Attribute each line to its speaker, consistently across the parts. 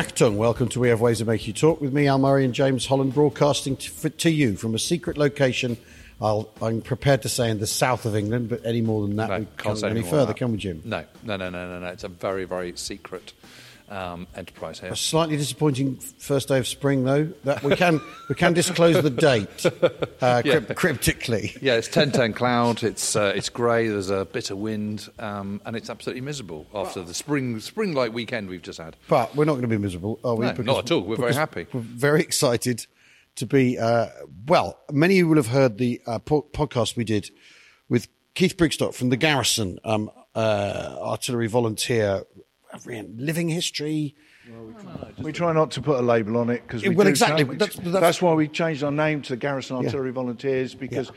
Speaker 1: Achtung. Welcome to We Have Ways to Make You Talk with me, Al Murray, and James Holland, broadcasting to, to you from a secret location. I'll, I'm prepared to say in the south of England, but any more than that,
Speaker 2: No,
Speaker 1: we
Speaker 2: can't
Speaker 1: can't
Speaker 2: say
Speaker 1: go any
Speaker 2: any
Speaker 1: further, can we, Jim?
Speaker 2: No, no, no, no, no, no. It's a very, very secret um, enterprise here.
Speaker 1: A slightly disappointing first day of spring, though. That we can we can disclose the date uh,
Speaker 2: Yeah.
Speaker 1: crypt- cryptically.
Speaker 2: Yeah, it's 10-10 cloud. It's uh, it's grey. There's a bit of wind, um, and it's absolutely miserable after the spring spring-like weekend we've just had.
Speaker 1: But we're not going to be miserable, are we?
Speaker 2: No, not at all. We're very happy.
Speaker 1: We're very excited to be. Uh, well, many of you will have heard the uh, po- podcast we did with Keith Bridgstock from the Garrison, um, uh, artillery volunteer, living history.
Speaker 3: We oh, try not to put a label on it because we
Speaker 1: well,
Speaker 3: do
Speaker 1: exactly,
Speaker 3: some-
Speaker 1: that's-
Speaker 3: that's,
Speaker 1: that's-
Speaker 3: why we changed our name to the Garrison Artillery Volunteers because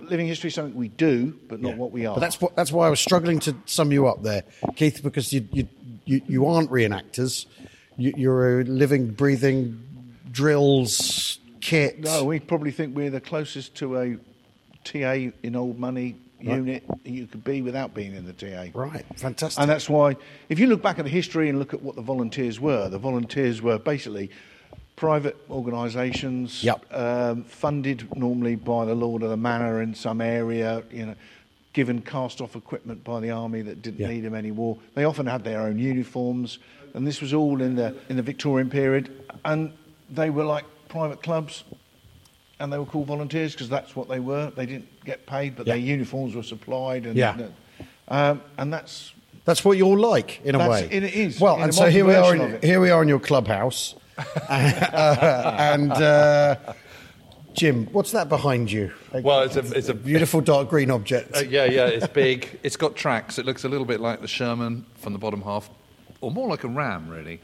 Speaker 3: living history is something we do, but not what we are.
Speaker 1: But that's what, that's why I was struggling to sum you up there, Keith, because you you you, you aren't reenactors. You, you're a living, breathing drills kit.
Speaker 3: no, we probably think we're the closest to a TA in old money unit you could be without being in the TA.
Speaker 1: Right, fantastic.
Speaker 3: And that's why, if you look back at the history and look at what the volunteers were, the volunteers were basically private organisations,
Speaker 1: Yep.
Speaker 3: um, funded normally by the Lord of the Manor in some area, you know, given cast-off equipment by the army that didn't
Speaker 1: Yeah.
Speaker 3: need them anymore. They often had their own uniforms, and this was all in the in the Victorian period, and they were like private clubs. And they were called volunteers because that's what they were. They didn't get paid, but
Speaker 1: Yeah.
Speaker 3: their uniforms were supplied. And,
Speaker 1: Yeah.
Speaker 3: um, and that's
Speaker 1: That's what you're like, in a way.
Speaker 3: it is,
Speaker 1: Well,
Speaker 3: in
Speaker 1: and so here we are. In, here we are in your clubhouse, Uh, and uh, Jim, what's that behind you? A
Speaker 2: Well, it's a it's a
Speaker 1: beautiful dark green object.
Speaker 2: Uh, yeah, yeah, it's big. It's got tracks. It looks a little bit like the Sherman from the bottom half, or more like a Ram, really.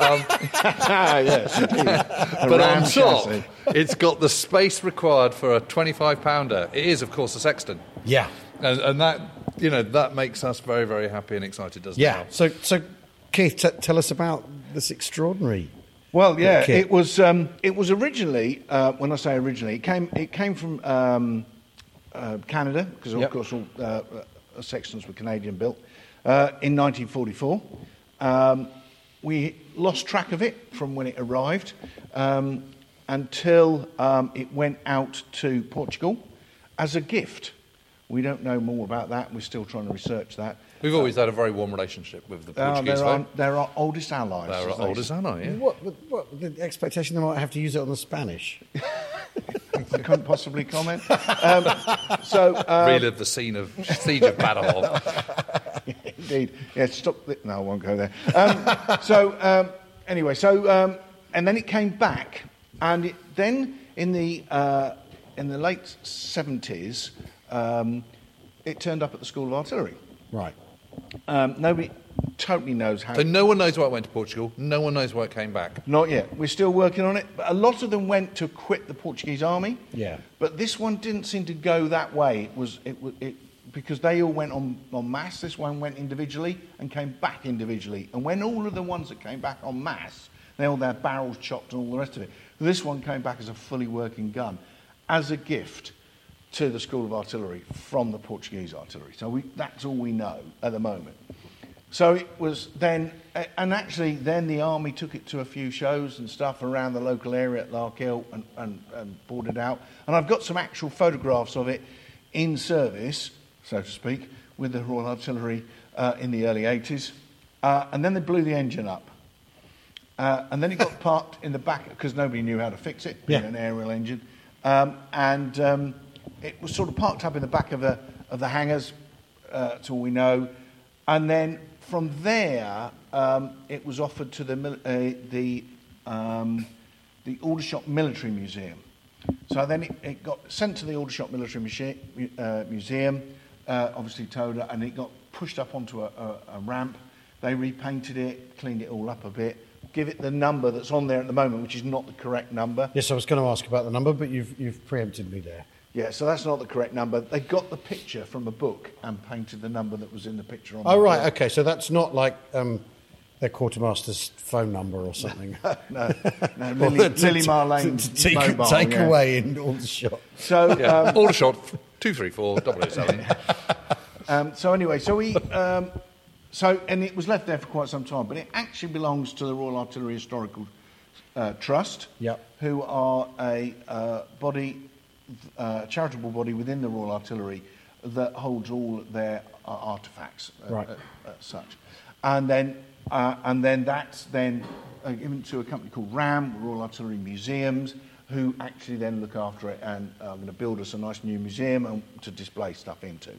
Speaker 3: Ah, yes,
Speaker 2: but on top,
Speaker 3: chassis.
Speaker 2: it's got the space required for a 25 pounder. It is, of course, a Sexton.
Speaker 1: yeah,
Speaker 2: And, and that, you know, that makes us very, very happy and excited, doesn't
Speaker 1: yeah.
Speaker 2: it? Yeah.
Speaker 1: So, so Keith, t- tell us about this extraordinary.
Speaker 3: Well, yeah,
Speaker 1: kit.
Speaker 3: it was. Um, it was originally. Uh, when I say originally, it came. It came from um, uh, Canada because, of
Speaker 1: Yep.
Speaker 3: course, all uh, uh, Sextons were Canadian built uh, in 1944. Um, we lost track of it from when it arrived um, until um, it went out to Portugal as a gift. We don't know more about that. We're still trying to research that.
Speaker 2: We've always had a very warm relationship with the
Speaker 3: Uh,
Speaker 2: Portuguese.
Speaker 3: they're, our, they're our oldest allies.
Speaker 2: They're our oldest ally, yeah.
Speaker 1: What, what, what the expectation they might have to use it on the Spanish?
Speaker 3: I can't possibly comment. Um, so, uh,
Speaker 2: Relive the scene of Siege of Badajoz.
Speaker 3: indeed, yeah. Stop. The, no, I won't go there. Um, so, um, anyway, so um, and then it came back, and it, then in the uh, in the late seventies, um, it turned up at the School of Artillery.
Speaker 1: Right.
Speaker 3: Um, nobody totally knows how.
Speaker 2: so no one knows why it went to Portugal. No one knows why it came back.
Speaker 3: Not yet. We're still working on it. But a lot of them went to quit the Portuguese army.
Speaker 1: Yeah.
Speaker 3: But this one didn't seem to go that way. It was it, it because they all went on en masse. This one went individually and came back individually. And when all of the ones that came back on mass, they all their barrels chopped and all the rest of it. This one came back as a fully working gun, as a gift to the School of Artillery from the Portuguese artillery. So we, that's all we know at the moment. So it was then, and actually, then the army took it to a few shows and stuff around the local area at Larkhill and, and, and brought it out. And I've got some actual photographs of it in service, so to speak, with the Royal Artillery uh, in the early 80s. Uh, and then they blew the engine up. Uh, and then it got parked in the back because nobody knew how to fix it,
Speaker 1: Yeah.
Speaker 3: a radial engine. Um, and um, it was sort of parked up in the back of the, of the hangars, uh, that's all we know. And then from there, um, it was offered to the, uh, the, um, the Aldershot Military Museum. So then it, it got sent to the Aldershot Military Muse- uh, Museum, uh, obviously towed, and it got pushed up onto a, a, a ramp They repainted it, cleaned it all up a bit, give it the number that's on there at the moment, which is not the correct number.
Speaker 1: Yes, I was going to ask about the number, but you've, you've preempted me there.
Speaker 3: Yeah, so that's not the correct number. They got the picture from a book and painted the number that was in the picture on.
Speaker 1: Oh,
Speaker 3: the
Speaker 1: right,
Speaker 3: book.
Speaker 1: okay, so that's not like um, their quartermaster's phone number or something.
Speaker 3: No, no,
Speaker 1: Or
Speaker 3: Lily,
Speaker 1: to-
Speaker 3: Lily
Speaker 1: to- to, to take,
Speaker 3: mobile,
Speaker 1: take
Speaker 3: yeah.
Speaker 1: away in Aldershot.
Speaker 3: So,
Speaker 2: Yeah.
Speaker 3: um,
Speaker 2: Aldershot two three four double oh seven.
Speaker 3: Um, so anyway, so we, um, so and it was left there for quite some time, but it actually belongs to the Royal Artillery Historical uh, Trust,
Speaker 1: Yep.
Speaker 3: who are a uh, body, uh, charitable body within the Royal Artillery that holds all their uh, artefacts, uh,
Speaker 1: Right.
Speaker 3: uh, uh, such, and then uh, and then that's then uh, given to a company called RAM, Royal Artillery Museums. Who actually then look after it and are going to build us a nice new museum to display stuff into.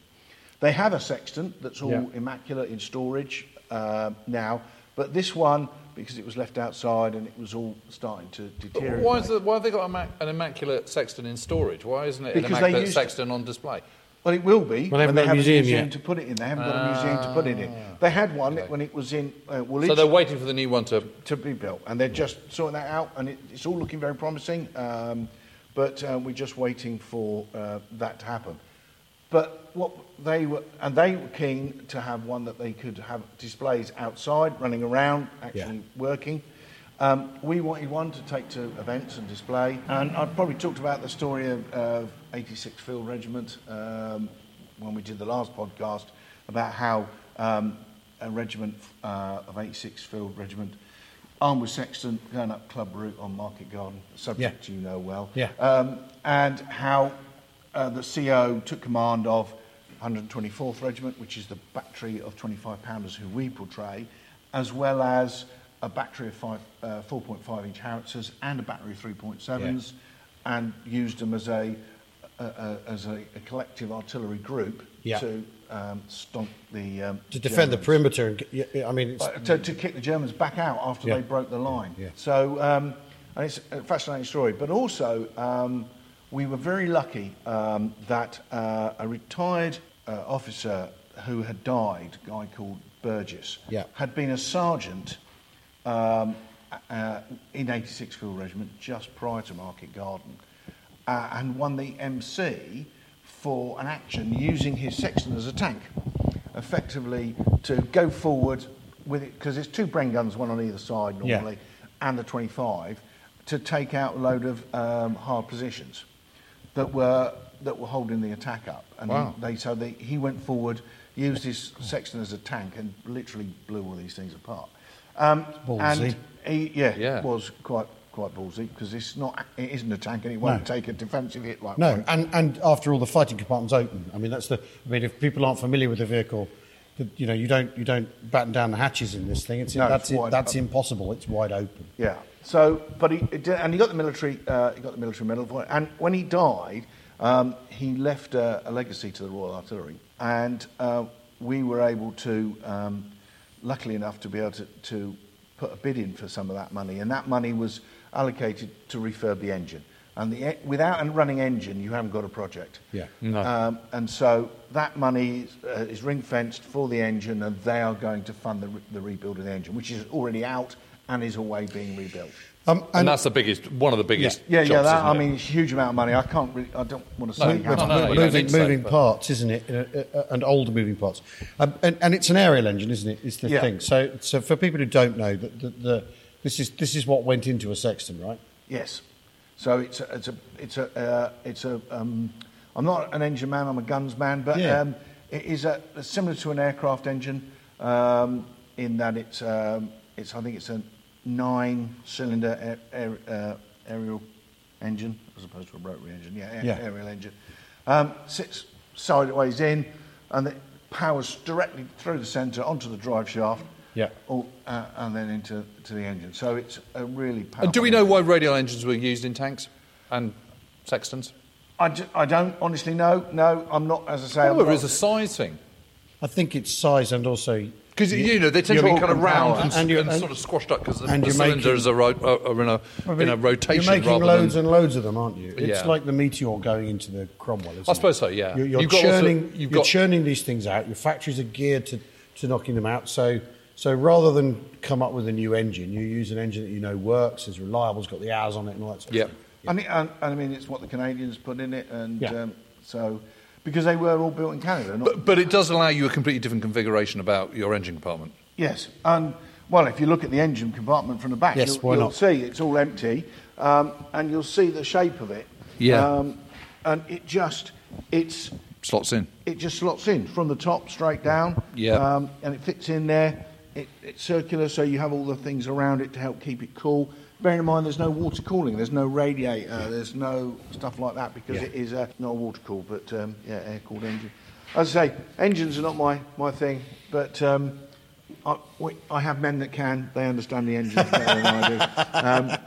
Speaker 3: They have a Sexton that's all
Speaker 1: Yeah.
Speaker 3: immaculate in storage uh, now, but this one, because it was left outside and it was all starting to deteriorate.
Speaker 2: Why, the, why have they got an immaculate sexton in storage? Why isn't it
Speaker 3: Because
Speaker 2: an immaculate sexton on display?
Speaker 3: Well, it will be
Speaker 1: Well, they haven't
Speaker 3: when they
Speaker 1: got a
Speaker 3: have
Speaker 1: museum
Speaker 3: a museum
Speaker 1: yet.
Speaker 3: to put it in. They haven't got a museum to put it in. They had one when it was in uh, Woolwich
Speaker 2: So they're waiting for the new one to.
Speaker 3: to be built, and they're just sorting that out, and it, it's all looking very promising. Um, but uh, we're just waiting for uh, that to happen. But what they were, and they were keen to have one that they could have displays outside, running around, actually
Speaker 1: Yeah.
Speaker 3: working. Um, we wanted one to take to events and display, and I've probably talked about the story of, of 86 Field Regiment um, when we did the last podcast about how um, a regiment uh, of 86 Field Regiment, armed with sexton, going up Club Route on Market Garden, a subject you know well,
Speaker 1: Yeah.
Speaker 3: um, and how uh, the CO took command of 124th Regiment, which is the battery of 25 pounders who we portray, as well as a battery of five, uh, 4.5 inch howitzers and a battery of 3.7s, and used them as a, a as a, a collective artillery group
Speaker 1: Yeah.
Speaker 3: to um, stomp the um,
Speaker 1: To defend the perimeter. And, get- yeah, yeah, I mean,
Speaker 3: Uh, to, to kick the Germans back out after
Speaker 1: Yeah.
Speaker 3: they broke the line.
Speaker 1: Yeah.
Speaker 3: So, um, and it's a fascinating story. But also, um, we were very lucky um, that uh, a retired uh, officer who had died, a guy called Burgess, had been a sergeant um, uh, in 86 Field Regiment just prior to Market Garden uh, and won the MC for an action using his sexton as a tank, effectively to go forward with it, because it's two Bren guns, one on either side
Speaker 1: Yeah.
Speaker 3: normally, and the 25, to take out a load of um, hard positions that were, that were holding the attack up. And
Speaker 2: Wow.
Speaker 3: they, so they, he went forward, used his sexton as a tank, and literally blew all these things apart. Um, and he, yeah,
Speaker 2: Yeah.
Speaker 3: was quite quite ballsy because it's not, it isn't a tank, and it won't
Speaker 1: No.
Speaker 3: take a defensive hit like
Speaker 1: No,
Speaker 3: one.
Speaker 1: and, and after all, the fighting compartment's open. I mean, that's the. I mean, if people aren't familiar with the vehicle, you know, you don't you don't batten down the hatches in this thing. It's
Speaker 3: No,
Speaker 1: that's
Speaker 3: it's
Speaker 1: it, that's
Speaker 3: open.
Speaker 1: impossible. It's wide open.
Speaker 3: Yeah. So, but he did, and he got the military. Uh, he got the military medal for it. And when he died, um, he left a, a legacy to the Royal Artillery, and uh, we were able to, um, luckily enough, to be able to, to put a bid in for some of that money, and that money was allocated to refurb the engine. And the, e- without a running engine, you haven't got a project.
Speaker 1: Yeah.
Speaker 2: No.
Speaker 3: Um, and so that money is, uh, is ring fenced for the engine, and they are going to fund the, re- the rebuild of the engine, which is already out and is away being rebuilt.
Speaker 1: Um,
Speaker 2: And, that's the biggest, one of the biggest.
Speaker 3: Yeah, yeah,
Speaker 2: jobs,
Speaker 3: that,
Speaker 2: isn't
Speaker 3: I
Speaker 2: it?
Speaker 3: mean, it's a huge amount of money. I can't really, I don't want to say
Speaker 2: No,
Speaker 3: how
Speaker 2: no, no, no, you
Speaker 1: moving,
Speaker 2: say,
Speaker 1: moving parts, isn't it? Uh, uh, uh, and older moving parts. Um, and, and it's a radial engine, isn't it? It's the
Speaker 3: Yeah.
Speaker 1: thing. So, so for people who don't know, the, the, the, this is this is what went into a sexton, right?
Speaker 3: Yes. So it's a, it's a, it's a, uh, it's a. Um, I'm not an engine man. I'm a guns man, but
Speaker 1: Yeah.
Speaker 3: um, it is a, similar to an aircraft engine um, in that it's, um, it's. I think it's a nine-cylinder air, air, uh, aerial engine as opposed to a rotary engine. Yeah,
Speaker 1: Yeah.
Speaker 3: aerial engine. Um, sits sideways in, and it powers directly through the centre onto the drive shaft.
Speaker 1: Yeah.
Speaker 3: all- uh, and then into to the engine. So it's a really powerful.
Speaker 2: And do we know
Speaker 3: engine.
Speaker 2: why radial engines were used in tanks and sextons?
Speaker 3: I, d- I don't honestly know. No, I'm not. As I say, I'm
Speaker 2: Whether it's a size thing.
Speaker 1: I think it's size and also
Speaker 2: Because you know they tend to
Speaker 1: You're
Speaker 2: be kind of round and,
Speaker 1: And you're-
Speaker 2: and
Speaker 1: and-
Speaker 2: sort of squashed up because the,
Speaker 1: and
Speaker 2: the cylinders
Speaker 1: making-
Speaker 2: are, ro- are, are in a
Speaker 1: Well,
Speaker 2: in a rotation
Speaker 1: You're making loads
Speaker 2: than.
Speaker 1: and loads of them, aren't you? It's
Speaker 2: Yeah.
Speaker 1: like the meteor going into the Cromwell. Isn't
Speaker 2: I
Speaker 1: it?
Speaker 2: suppose so, yeah.
Speaker 1: You're, you're
Speaker 2: You've got lots
Speaker 1: churning.
Speaker 2: you've
Speaker 1: you're
Speaker 2: got-
Speaker 1: churning these things out. Your factories are geared to, to knocking them out. So So rather than come up with a new engine, you use an engine that you know works, is reliable, has got the hours on it, and all that sort of
Speaker 2: Yep.
Speaker 1: stuff.
Speaker 3: I mean, and, and I mean, it's what the Canadians put in it, and
Speaker 1: Yeah.
Speaker 3: um, so because they were all built in Canada. Not,
Speaker 2: But, but it does allow you a completely different configuration about your engine compartment.
Speaker 3: yes, and well, if you look at the engine compartment from the back,
Speaker 1: Yes,
Speaker 3: you'll, you'll see it's all empty, um, and you'll see the shape of it.
Speaker 2: Yeah.
Speaker 3: um, and it just it's
Speaker 2: Slots in.
Speaker 3: it just slots in from the top straight down.
Speaker 2: Yeah.
Speaker 3: Um, and it fits in there. It, it's circular, so you have all the things around it to help keep it cool. Bearing in mind, there's no water cooling, there's no radiator, there's no stuff like that because
Speaker 1: Yeah.
Speaker 3: it is uh, not a water cooled, but um, yeah, air cooled engine. As I say, engines are not my, my thing, but um, I, we, I have men that can. They understand the engines better than I do. Um,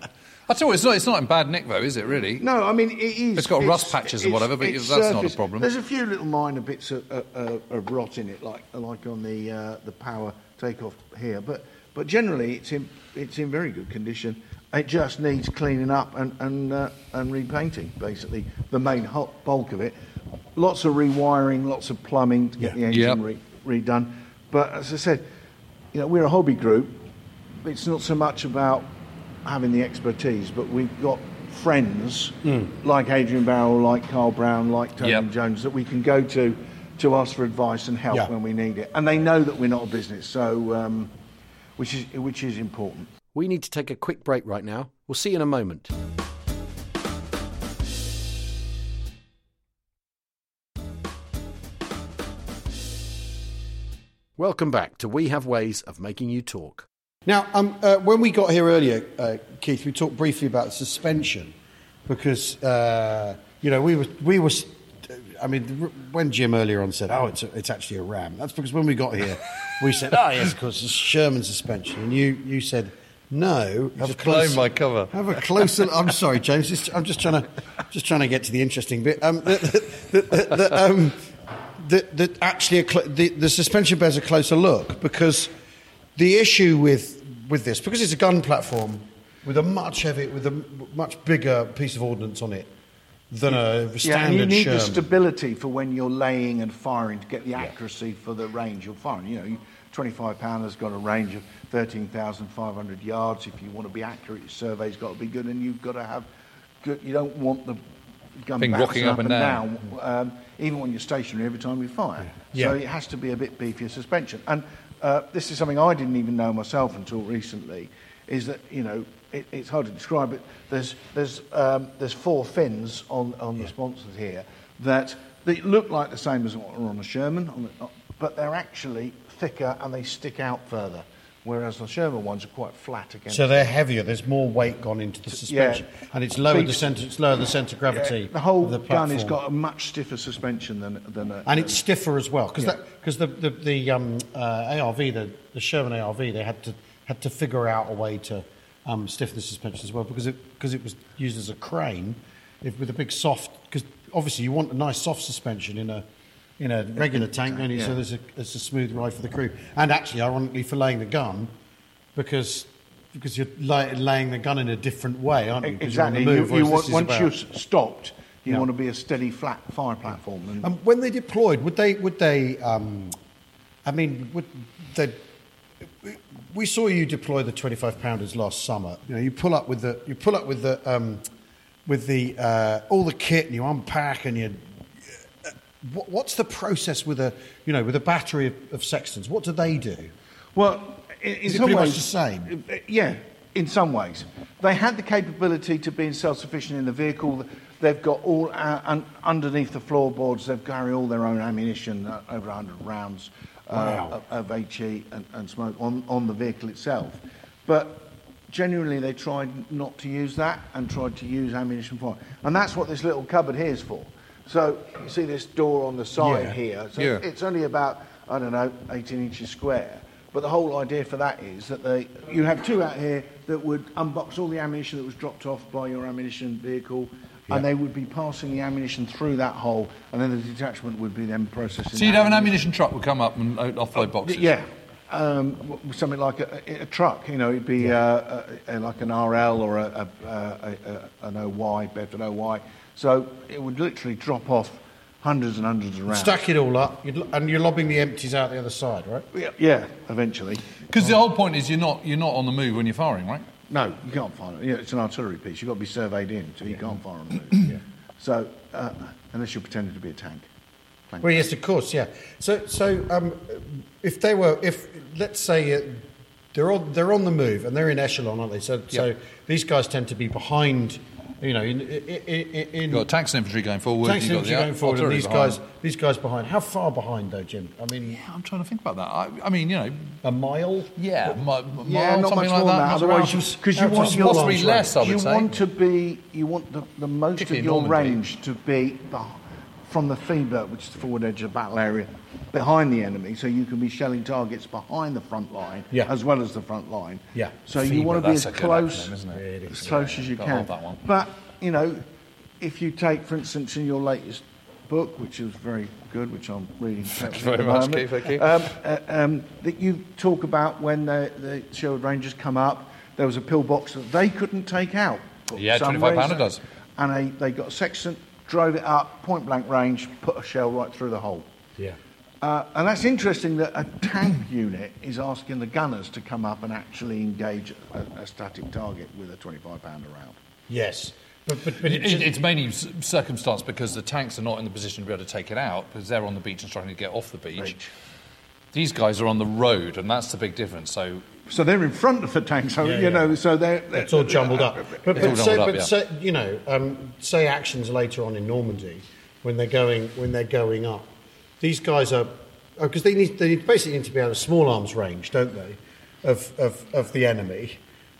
Speaker 2: I tell you, what, it's not, it's not in bad nick, though, is it, really?
Speaker 3: no, I mean it is.
Speaker 2: It's got rust patches or
Speaker 3: it's-
Speaker 2: whatever, but
Speaker 3: it's
Speaker 2: that's not a problem.
Speaker 3: There's a few little minor bits of, uh, uh, of rot in it, like like on the uh, the power takeoff here, but but generally it's in it's in very good condition. It just needs cleaning up and and uh, and repainting, basically the main bulk of it. Lots of rewiring, lots of plumbing to get
Speaker 1: Yeah.
Speaker 3: the engine
Speaker 2: Yep.
Speaker 3: re- redone. But as I said, you know we're a hobby group. It's not so much about having the expertise, but we've got friends like Adrian Barrow, like Carl Brown, like Tony
Speaker 2: Yep.
Speaker 3: Jones that we can go to to ask for advice and help
Speaker 1: Yeah.
Speaker 3: when we need it. And they know that we're not a business, so um, which is which is important.
Speaker 4: We need to take a quick break right now. We'll see you in a moment. Welcome back to We Have Ways of Making You Talk.
Speaker 1: Now, um, uh, when we got here earlier, uh, Keith, we talked briefly about suspension because uh, you know we were we were. I mean, when Jim earlier on said, "Oh, it's a, it's actually a Ram," that's because when we got here, we said, "Oh, yes, of course, it's Sherman suspension," and you you said. No, have
Speaker 2: just blown my cover.
Speaker 1: Have a closer. I'm sorry, James. I'm just trying to, just trying to get to the interesting bit. Um, the, the, the, the, um, the, actually, a cl- the, the suspension bears a closer look because the issue with with this, because it's a gun platform with a much heavy, with a m- much bigger piece of ordnance on it than a
Speaker 3: Yeah,
Speaker 1: standard
Speaker 3: and you need the stability for when you're laying and firing to get the accuracy for the range you're firing. You know, 25 pounder has got a range of 13,500 yards. If you want to be accurate, your survey's got to be good, and you've got to have good. You don't want the gun
Speaker 2: Thing rocking up and down.
Speaker 3: um, even when you're stationary every time you fire.
Speaker 1: Yeah.
Speaker 3: So it has to be a bit beefier suspension. And uh, this is something I didn't even know myself until recently. Is that you know it, it's hard to describe but There's there's um, there's four fins on on the sponsons here that they look like the same as what are on a Sherman, on the, but they're actually thicker and they stick out further. Whereas the Sherman ones are quite flat against.
Speaker 1: So they're heavier. There's more weight gone into the suspension, and it's lower the center. It's lower the center of gravity.
Speaker 3: Yeah, the whole
Speaker 1: of the
Speaker 3: gun has got a much stiffer suspension than than a,
Speaker 1: and it's stiffer as well because
Speaker 3: Yeah.
Speaker 1: Because the the, the um, uh, ARV the, the Sherman ARV they had to had to figure out a way to um, stiffen the suspension as well because it because it was used as a crane if, with a big soft because obviously you want a nice soft suspension in a in a regular tank don't you so
Speaker 3: yeah.
Speaker 1: there's a there's a smooth ride for the crew and actually ironically for laying the gun because because you're lay, laying the gun in a different way aren't you
Speaker 3: Exactly.
Speaker 1: you're on the
Speaker 3: You, you
Speaker 1: whereas
Speaker 3: want,
Speaker 1: this is
Speaker 3: once you're s- stopped, you
Speaker 1: Yeah.
Speaker 3: want to be a steady, flat fire platform. And
Speaker 1: Um, when they deployed, would they? Would they? Um, I mean, would they? We saw you deploy the twenty-five pounders last summer. You know, you pull up with the you pull up with the um, with the uh, all the kit, and you unpack, and you. uh, what- What's the process with a you know with a battery of, of Sextons? What do they do?
Speaker 3: well,
Speaker 1: it's it pretty much the same?
Speaker 3: Yeah, in some ways, they had the capability to be self-sufficient in the vehicle. They've got all uh, un, underneath the floorboards. they've carry all their own ammunition, uh, over 100 rounds uh,
Speaker 1: Wow.
Speaker 3: of, of HE and, and smoke on, on the vehicle itself. But generally, they tried not to use that and tried to use ammunition fire, and that's what this little cupboard here is for. So you see this door on the side
Speaker 1: Yeah.
Speaker 3: here. So
Speaker 2: Yeah.
Speaker 3: it's only about I don't know 18 inches square. But the whole idea for that is that they, you have two out here that would unbox all the ammunition that was dropped off by your ammunition vehicle, and they would be passing the ammunition through that hole, and then the detachment would be then processing.
Speaker 2: So you'd have an ammunition truck would come up and offload boxes.
Speaker 3: Yeah. Um, something like a, a, truck, you know, it'd be uh, a, a, like an RL or an OY, Bedford OY. So it would literally drop off hundreds and hundreds of rounds.
Speaker 1: Stack it all up, you'd, and you're lobbing the empties out the other side, right?
Speaker 3: Yeah, yeah, eventually.
Speaker 2: Because the whole point is you're not you're not on the move when you're firing, right?
Speaker 3: No, you can't fire it. Yeah, it's an artillery piece. You've got to be surveyed in, so you can't fire on the move. So, uh, unless you're pretending to be a tank. Plank.
Speaker 1: Well, yes, of course, yeah. So, so um, if they were, if let's say uh, they're on, they're on the move and they're in echelon, aren't they? So, so these guys tend to be behind, you know, in, in, in, in
Speaker 2: You've got tanks and infantry going forward.
Speaker 1: tanks
Speaker 2: you've
Speaker 1: and
Speaker 2: got
Speaker 1: infantry going forward, and these
Speaker 2: behind.
Speaker 1: guys, these guys behind. How far behind though, Jim? I mean,
Speaker 2: Yeah, I'm trying to think about that. I, I mean, you know,
Speaker 1: a mile.
Speaker 2: yeah, mi- mile,
Speaker 3: Yeah, not
Speaker 2: something
Speaker 3: much
Speaker 2: like
Speaker 3: more
Speaker 2: that.
Speaker 3: than that.
Speaker 2: miles
Speaker 3: Otherwise,
Speaker 2: around.
Speaker 3: you- 'cause you want
Speaker 1: small
Speaker 2: possibly
Speaker 1: arms
Speaker 2: less, I
Speaker 1: range.
Speaker 2: would
Speaker 3: you
Speaker 2: say.
Speaker 3: want to be, you want the, the most
Speaker 2: Particularly
Speaker 3: of your
Speaker 2: Normandy.
Speaker 3: range to be beh- from the FEBA, which is the forward edge of the battle area, behind the enemy, so you can be shelling targets behind the front line
Speaker 1: Yeah.
Speaker 3: as well as the front line.
Speaker 1: Yeah.
Speaker 3: So you want to be as close,
Speaker 2: acronym,
Speaker 3: as close as you
Speaker 2: I
Speaker 3: can.
Speaker 2: that one.
Speaker 3: But you know, if you take, for instance, in your latest book, which is very good, which I'm reading. Thank
Speaker 2: you very much, Keith, thank you.
Speaker 3: Um, uh, um, that you talk about when the, the Sherwood Rangers come up, there was a pillbox that they couldn't take out.
Speaker 2: Yeah,
Speaker 3: some
Speaker 2: 25 pounder does.
Speaker 3: And they, they got a Sexton, drove it up, point blank range, put a shell right through the hole.
Speaker 1: Yeah.
Speaker 3: Uh, and that's interesting that a tank unit is asking the gunners to come up and actually engage a, a static target with a 25 pounder round.
Speaker 1: Yes. But but, but
Speaker 2: It,
Speaker 1: it,
Speaker 2: it's mainly circumstance because the tanks are not in the position to be able to take it out because they're on the beach and struggling to get off the beach.
Speaker 3: Beach.
Speaker 2: These guys are on the road, and that's the big difference. So
Speaker 3: So they're in front of the tank, so,
Speaker 1: Yeah,
Speaker 3: you
Speaker 1: yeah.
Speaker 3: know, so they're... they're
Speaker 1: It's all jumbled up. But, but, say,
Speaker 2: up, yeah.
Speaker 1: say, you know, um, say actions later on in Normandy when they're going when they're going up. These guys are because they need they basically need to be out of small arms range, don't they, of of, of the enemy.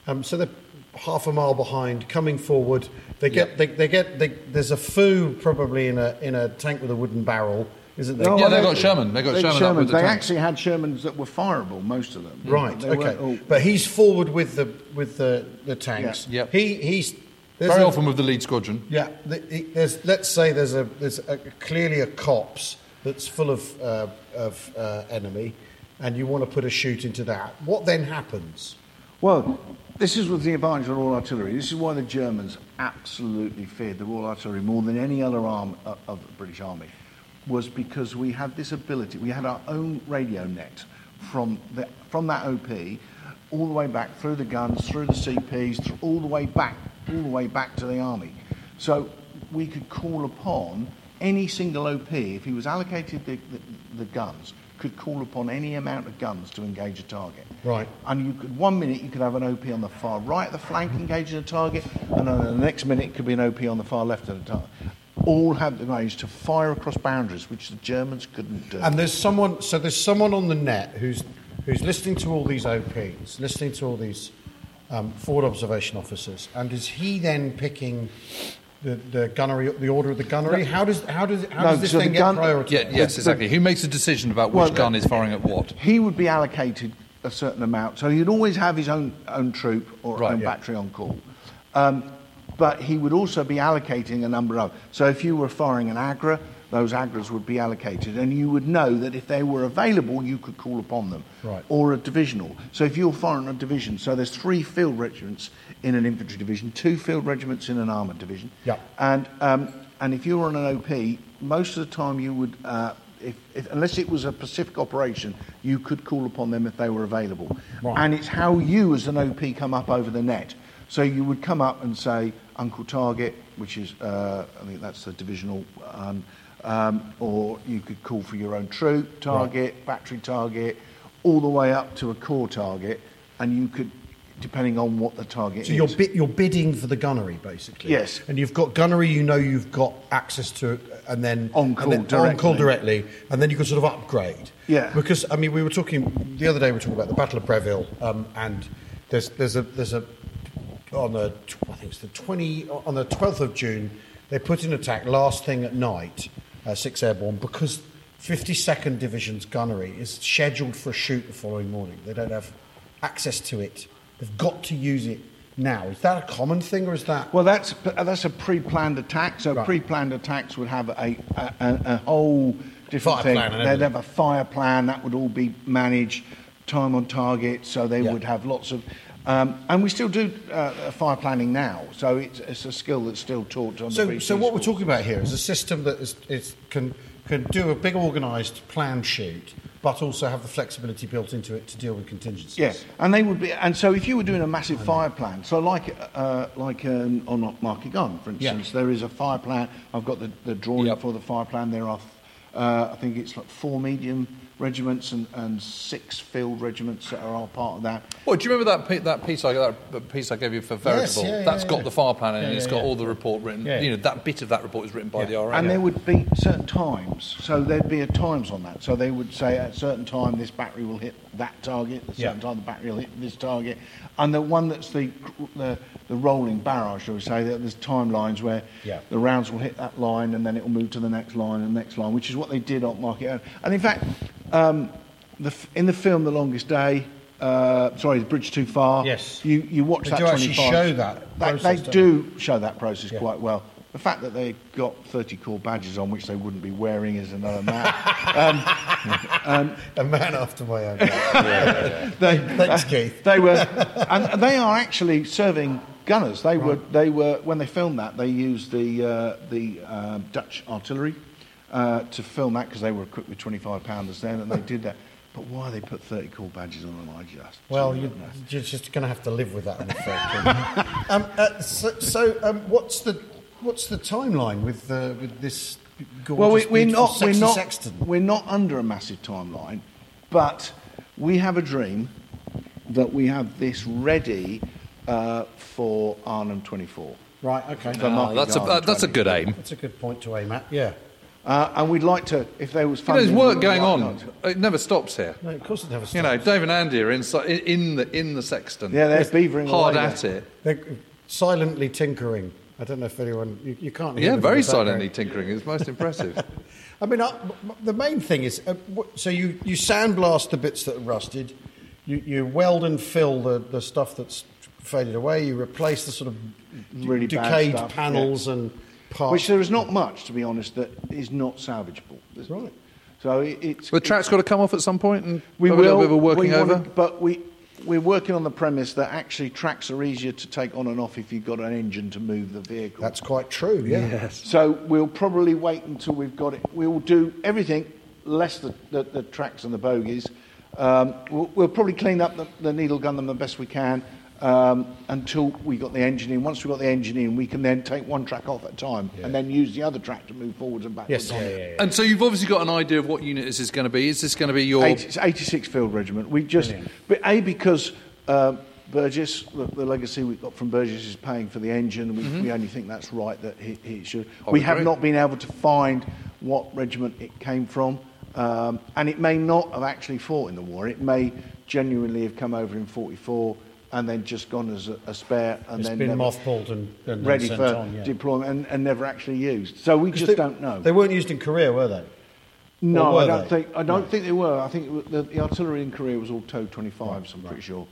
Speaker 1: Um, so they're half a mile behind, coming forward. They get
Speaker 2: Yeah.
Speaker 1: they, they get they, there's a FOO probably in a in a tank with a wooden barrel, isn't there?
Speaker 3: No,
Speaker 2: Yeah, they've got Sherman. They've got
Speaker 3: they-
Speaker 2: Sherman up with the
Speaker 3: They
Speaker 2: tanks.
Speaker 3: actually had Shermans that were fireable, most of them.
Speaker 1: Right.
Speaker 3: They
Speaker 1: Okay.
Speaker 3: all-
Speaker 1: But he's forward with the with the the tanks.
Speaker 2: Yeah. Yep.
Speaker 1: He he's there's
Speaker 2: very
Speaker 1: a-
Speaker 2: often with the lead squadron.
Speaker 1: Yeah, the, the- there's, let's say there's a there's a, clearly a copse that's full of uh, of uh, enemy, and you want to put a shoot into that. What then happens?
Speaker 3: Well, this is with the advantage of Royal Artillery. This is why the Germans absolutely feared the Royal Artillery more than any other arm of, of the British Army, was because we had this ability. We had our own radio net from the, from that OP all the way back through the guns, through the CPs, through, all the way back, all the way back to the army. So we could call upon any single OP if he was allocated the, the, the guns. Could call upon any amount of guns to engage a target.
Speaker 1: Right.
Speaker 3: And you could one minute you could have an OP on the far right of the flank engaging a target, and then the next minute it could be an OP on the far left of the target. All have the range to fire across boundaries, which the Germans couldn't do.
Speaker 1: And there's someone, so there's someone on the net who's who's listening to all these OPs, listening to all these um, forward observation officers, and is he then picking the, the gunnery, the order of the gunnery? How does how does how
Speaker 3: No,
Speaker 1: does this
Speaker 3: so
Speaker 1: thing
Speaker 3: the
Speaker 1: get
Speaker 3: gun-
Speaker 1: priority?
Speaker 2: Yeah, yes, exactly. Who makes a decision about which
Speaker 3: Well,
Speaker 2: gun is firing at what?
Speaker 3: he would be allocated a certain amount, so he'd always have his own own troop or
Speaker 2: Right,
Speaker 3: own
Speaker 2: yeah.
Speaker 3: battery on call. Um, but he would also be allocating a number of. So if you were firing an AGRA, those AGRAs would be allocated, and you would know that if they were available, you could call upon them.
Speaker 1: Right.
Speaker 3: Or a divisional. So if you're firing a division, so there's three field regiments in an infantry division, two field regiments in an armoured division.
Speaker 1: Yeah.
Speaker 3: And um, and if you were on an OP, most of the time you would, uh, if, if, unless it was a Pacific operation, you could call upon them if they were available.
Speaker 1: Right.
Speaker 3: And it's how you, as an OP, come up over the net. So you would come up and say, Uncle Target, which is, uh, I think that's the divisional, um, um, or you could call for your own troop target, battery target, all the way up to a corps target, and you could, depending on what the target
Speaker 1: So
Speaker 3: is.
Speaker 1: you're, bid, you're bidding for the gunnery, basically.
Speaker 3: Yes.
Speaker 1: And you've got gunnery you know you've got access to, and then
Speaker 3: On call
Speaker 1: and then, on call
Speaker 3: directly.
Speaker 1: directly, and then you can sort of upgrade.
Speaker 3: Yeah.
Speaker 1: Because I mean, we were talking the other day. We were talking about the Battle of Breville, um, and there's there's a there's a on the I think it's the twenty on the twelfth of June. They put in attack last thing at night, uh, six airborne, because 52nd Division's gunnery is scheduled for a shoot the following morning. They don't have access to it. They've got to use it now. Is that a common thing, or is that?
Speaker 3: Well, that's that's a pre-planned attack. So
Speaker 1: Right.
Speaker 3: pre-planned attacks would have a a, a, a whole different
Speaker 1: Fire
Speaker 3: thing.
Speaker 1: plan
Speaker 3: They'd
Speaker 1: everything.
Speaker 3: have a fire plan that would all be managed, time on target. So they
Speaker 1: Yeah.
Speaker 3: would have lots of Um, and we still do uh, fire planning now, so it's, it's a skill that's still taught on
Speaker 1: So,
Speaker 3: VP
Speaker 1: so what we're talking about here is a system that is, is, can, can do a big organised plan shoot, but also have the flexibility built into it to deal with contingencies.
Speaker 3: Yeah, and they would be, and so if you were doing a massive fire plan, so like uh, like um, on Market Garden, for
Speaker 1: Yeah.
Speaker 3: instance, there is a fire plan. I've got the, the drawing
Speaker 2: Yep.
Speaker 3: for the fire plan. There are, uh, I think it's like four medium regiments and, and six field regiments that are all part of that.
Speaker 2: Well, do you remember that, pe- that piece I that piece I gave you for Veritable?
Speaker 1: yeah, yeah,
Speaker 2: That's
Speaker 1: yeah.
Speaker 2: got the fire plan in.
Speaker 1: Yeah,
Speaker 2: and It's
Speaker 1: yeah,
Speaker 2: got
Speaker 1: yeah.
Speaker 2: all the report written.
Speaker 1: Yeah.
Speaker 2: You know, that bit of that report is written by
Speaker 1: Yeah.
Speaker 2: the RA.
Speaker 3: And there would be certain times, so there'd be a times on that. So they would say at a certain time this battery will hit that target, at a certain
Speaker 1: Yeah.
Speaker 3: time the battery will hit this target, and the one that's the the, the rolling barrage, shall we say, that there's timelines where
Speaker 1: Yeah.
Speaker 3: the rounds will hit that line and then it will move to the next line and the next line, which is what they did on Market. And in fact, um, the, in the film The Longest Day. Uh, sorry, The Bridge Too Far.
Speaker 1: Yes.
Speaker 3: You, you watch
Speaker 1: They
Speaker 3: that
Speaker 1: do actually show that
Speaker 3: They,
Speaker 1: process,
Speaker 3: they do show that process
Speaker 1: Yeah.
Speaker 3: quite well. The fact that they got 30 Corps badges on, which they wouldn't be wearing, is another matter.
Speaker 1: A man after my own heart.
Speaker 3: they,
Speaker 1: Thanks, Keith.
Speaker 3: they were, and they are actually serving gunners. They were, they were when they filmed that. They used the uh, the um, Dutch artillery uh, to film that because they were equipped with 25 pounders then, and they did that. But why they put 30 Corps badges on them, I just
Speaker 1: Well, you, you're just going to have to live with that, I'm afraid. um, uh, so, so um, what's the what's the timeline with uh, with this gorgeous,
Speaker 3: Well, we, we're
Speaker 1: beautiful,
Speaker 3: not we're not
Speaker 1: sexton?
Speaker 3: we're not under a massive timeline, but we have a dream that we have this ready uh, for Arnhem 24.
Speaker 1: Right. Okay.
Speaker 3: For
Speaker 2: Ah, that's a
Speaker 3: Garden
Speaker 2: that's a good aim.
Speaker 1: That's a good point to aim at. Yeah.
Speaker 3: Uh, and we'd like to, if there was
Speaker 2: You know, there's work going
Speaker 3: like
Speaker 2: on.
Speaker 3: not
Speaker 2: It never stops here.
Speaker 1: No, of course it never stops.
Speaker 2: You know, Dave and Andy are in, in the in the Sexton.
Speaker 3: Yeah, they're beavering
Speaker 2: hard
Speaker 3: away
Speaker 2: at
Speaker 3: there.
Speaker 2: it.
Speaker 1: They're silently tinkering. I don't know if anyone you, you can't. Hear
Speaker 2: Yeah, very silently tinkering. It's most impressive.
Speaker 1: I mean, I, the main thing is uh, wh- so you, you sandblast the bits that are rusted, you, you weld and fill the, the stuff that's faded away, you replace the sort of
Speaker 3: Really bad
Speaker 1: decayed
Speaker 3: stuff,
Speaker 1: panels and parts.
Speaker 3: Which there is not much, to be honest, that is not salvageable. There's-
Speaker 1: Right.
Speaker 3: So it, it's.
Speaker 2: the track's got to come off at some point and
Speaker 3: we
Speaker 2: have
Speaker 3: will.
Speaker 2: a little bit of a working over.
Speaker 3: wanna- but we, we're working on the premise that actually tracks are easier to take on and off if you've got an engine to move the vehicle.
Speaker 1: That's quite true, yeah.
Speaker 3: So we'll probably wait until we've got it. We'll do everything, less the, the, the tracks and the bogies. Um, we'll, we'll probably clean up the, the needle gun them the best we can um, until we got the engine in. Once we've got the engine in, we can then take one track off at a time and then use the other track to move forwards and backwards.
Speaker 1: Yes, yeah, yeah, yeah.
Speaker 2: And so you've obviously got an idea of what unit this is going to be. Is this going to be your?
Speaker 3: Eight- it's 86 Field Regiment. We just, but A, because uh, Burgess, the, the legacy we got from Burgess is paying for the engine. We, we only think that's right that he, he should.
Speaker 2: I
Speaker 3: we
Speaker 2: would
Speaker 3: have
Speaker 2: agree.
Speaker 3: not been able to find what regiment it came from, um, and it may not have actually fought in the war. It may genuinely have come over in 44 and then just gone as a, a spare and
Speaker 1: It's
Speaker 3: then
Speaker 1: been
Speaker 3: never-
Speaker 1: mothballed and, and
Speaker 3: ready
Speaker 1: sent
Speaker 3: for
Speaker 1: on, yeah.
Speaker 3: deployment and, and never actually used. So we just
Speaker 1: They-
Speaker 3: don't know.
Speaker 1: They weren't used in Korea, were they?
Speaker 3: No,
Speaker 1: were
Speaker 3: I don't
Speaker 1: they?
Speaker 3: think. I don't think they were. I think the, the artillery in Korea was all TOW 25s. I'm pretty sure.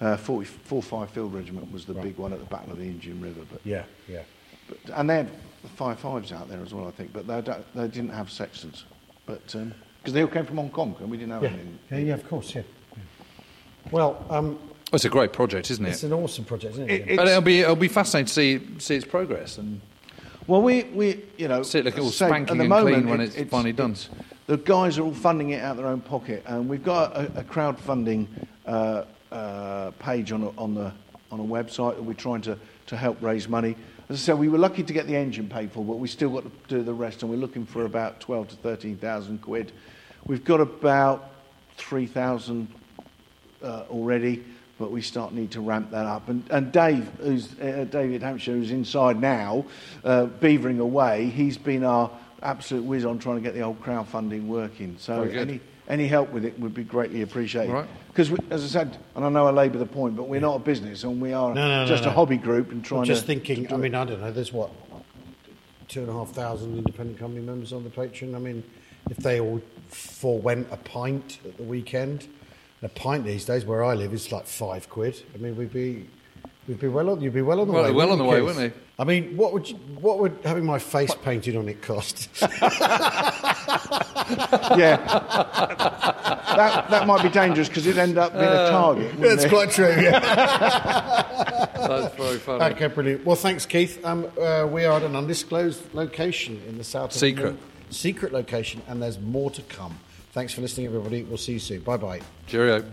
Speaker 3: Uh, 40, 45 Field Regiment was the big one at the Battle of the Imjin River. But,
Speaker 1: Yeah, yeah.
Speaker 3: but and they had five fives out there as well. I think, but they, they didn't have Sextons. But because they all came from Hong Kong and we didn't have
Speaker 1: Yeah,
Speaker 3: any.
Speaker 1: yeah, yeah, of course, yeah. yeah. Well, um,
Speaker 2: Oh, it's a great project, isn't it?
Speaker 1: it's an awesome project, isn't it?
Speaker 3: It-
Speaker 1: Ian?
Speaker 2: and it'll be it'll be fascinating to see see its progress and
Speaker 3: Well, we, we you know,
Speaker 2: See it looking all
Speaker 3: say,
Speaker 2: spanking
Speaker 3: at the
Speaker 2: and
Speaker 3: moment,
Speaker 2: clean when it's finally done.
Speaker 3: it's- the guys are all funding it out of their own pocket, and we've got a, a crowdfunding uh, uh, page on a, on the on a website that we're trying to, to help raise money. As I said, we were lucky to get the engine paid for, but we still got to do the rest, and we're looking for about twelve to thirteen thousand quid. We've got about three thousand uh, already, but we start need to ramp that up. And, and Dave, who's uh, David Hampshire, who's inside now, uh, beavering away, he's been our absolute whiz on trying to get the old crowdfunding working. So any any help with it would be greatly appreciated.
Speaker 2: Right.
Speaker 3: Because, as I said, and I know I labour the point, but we're not a business, and we are
Speaker 1: No, no, no,
Speaker 3: just
Speaker 1: no.
Speaker 3: a hobby group and trying
Speaker 1: I'm just
Speaker 3: to
Speaker 1: thinking,
Speaker 3: to do
Speaker 1: I
Speaker 3: it.
Speaker 1: mean, I don't know, there's what, two and a half thousand independent company members on the Patreon. I mean, if they all forewent a pint at the weekend, a pint these days where I live is like five quid. I mean, we'd be You'd be well on. You'd be well on the
Speaker 2: well,
Speaker 1: way.
Speaker 2: Well on the way, wouldn't he?
Speaker 1: I mean, what would you, what would having my face what? painted on it cost?
Speaker 3: yeah, that, that might be dangerous because it'd end up being uh, a target.
Speaker 1: That's
Speaker 3: it?
Speaker 1: quite true. Yeah.
Speaker 2: That's very funny.
Speaker 1: Okay, brilliant. Well, thanks, Keith. Um, uh, we are at an undisclosed location in the south.
Speaker 2: Secret.
Speaker 1: Of England. Secret location, and there's more to come. Thanks for listening, everybody. We'll see you soon. Bye bye.
Speaker 2: Cheerio.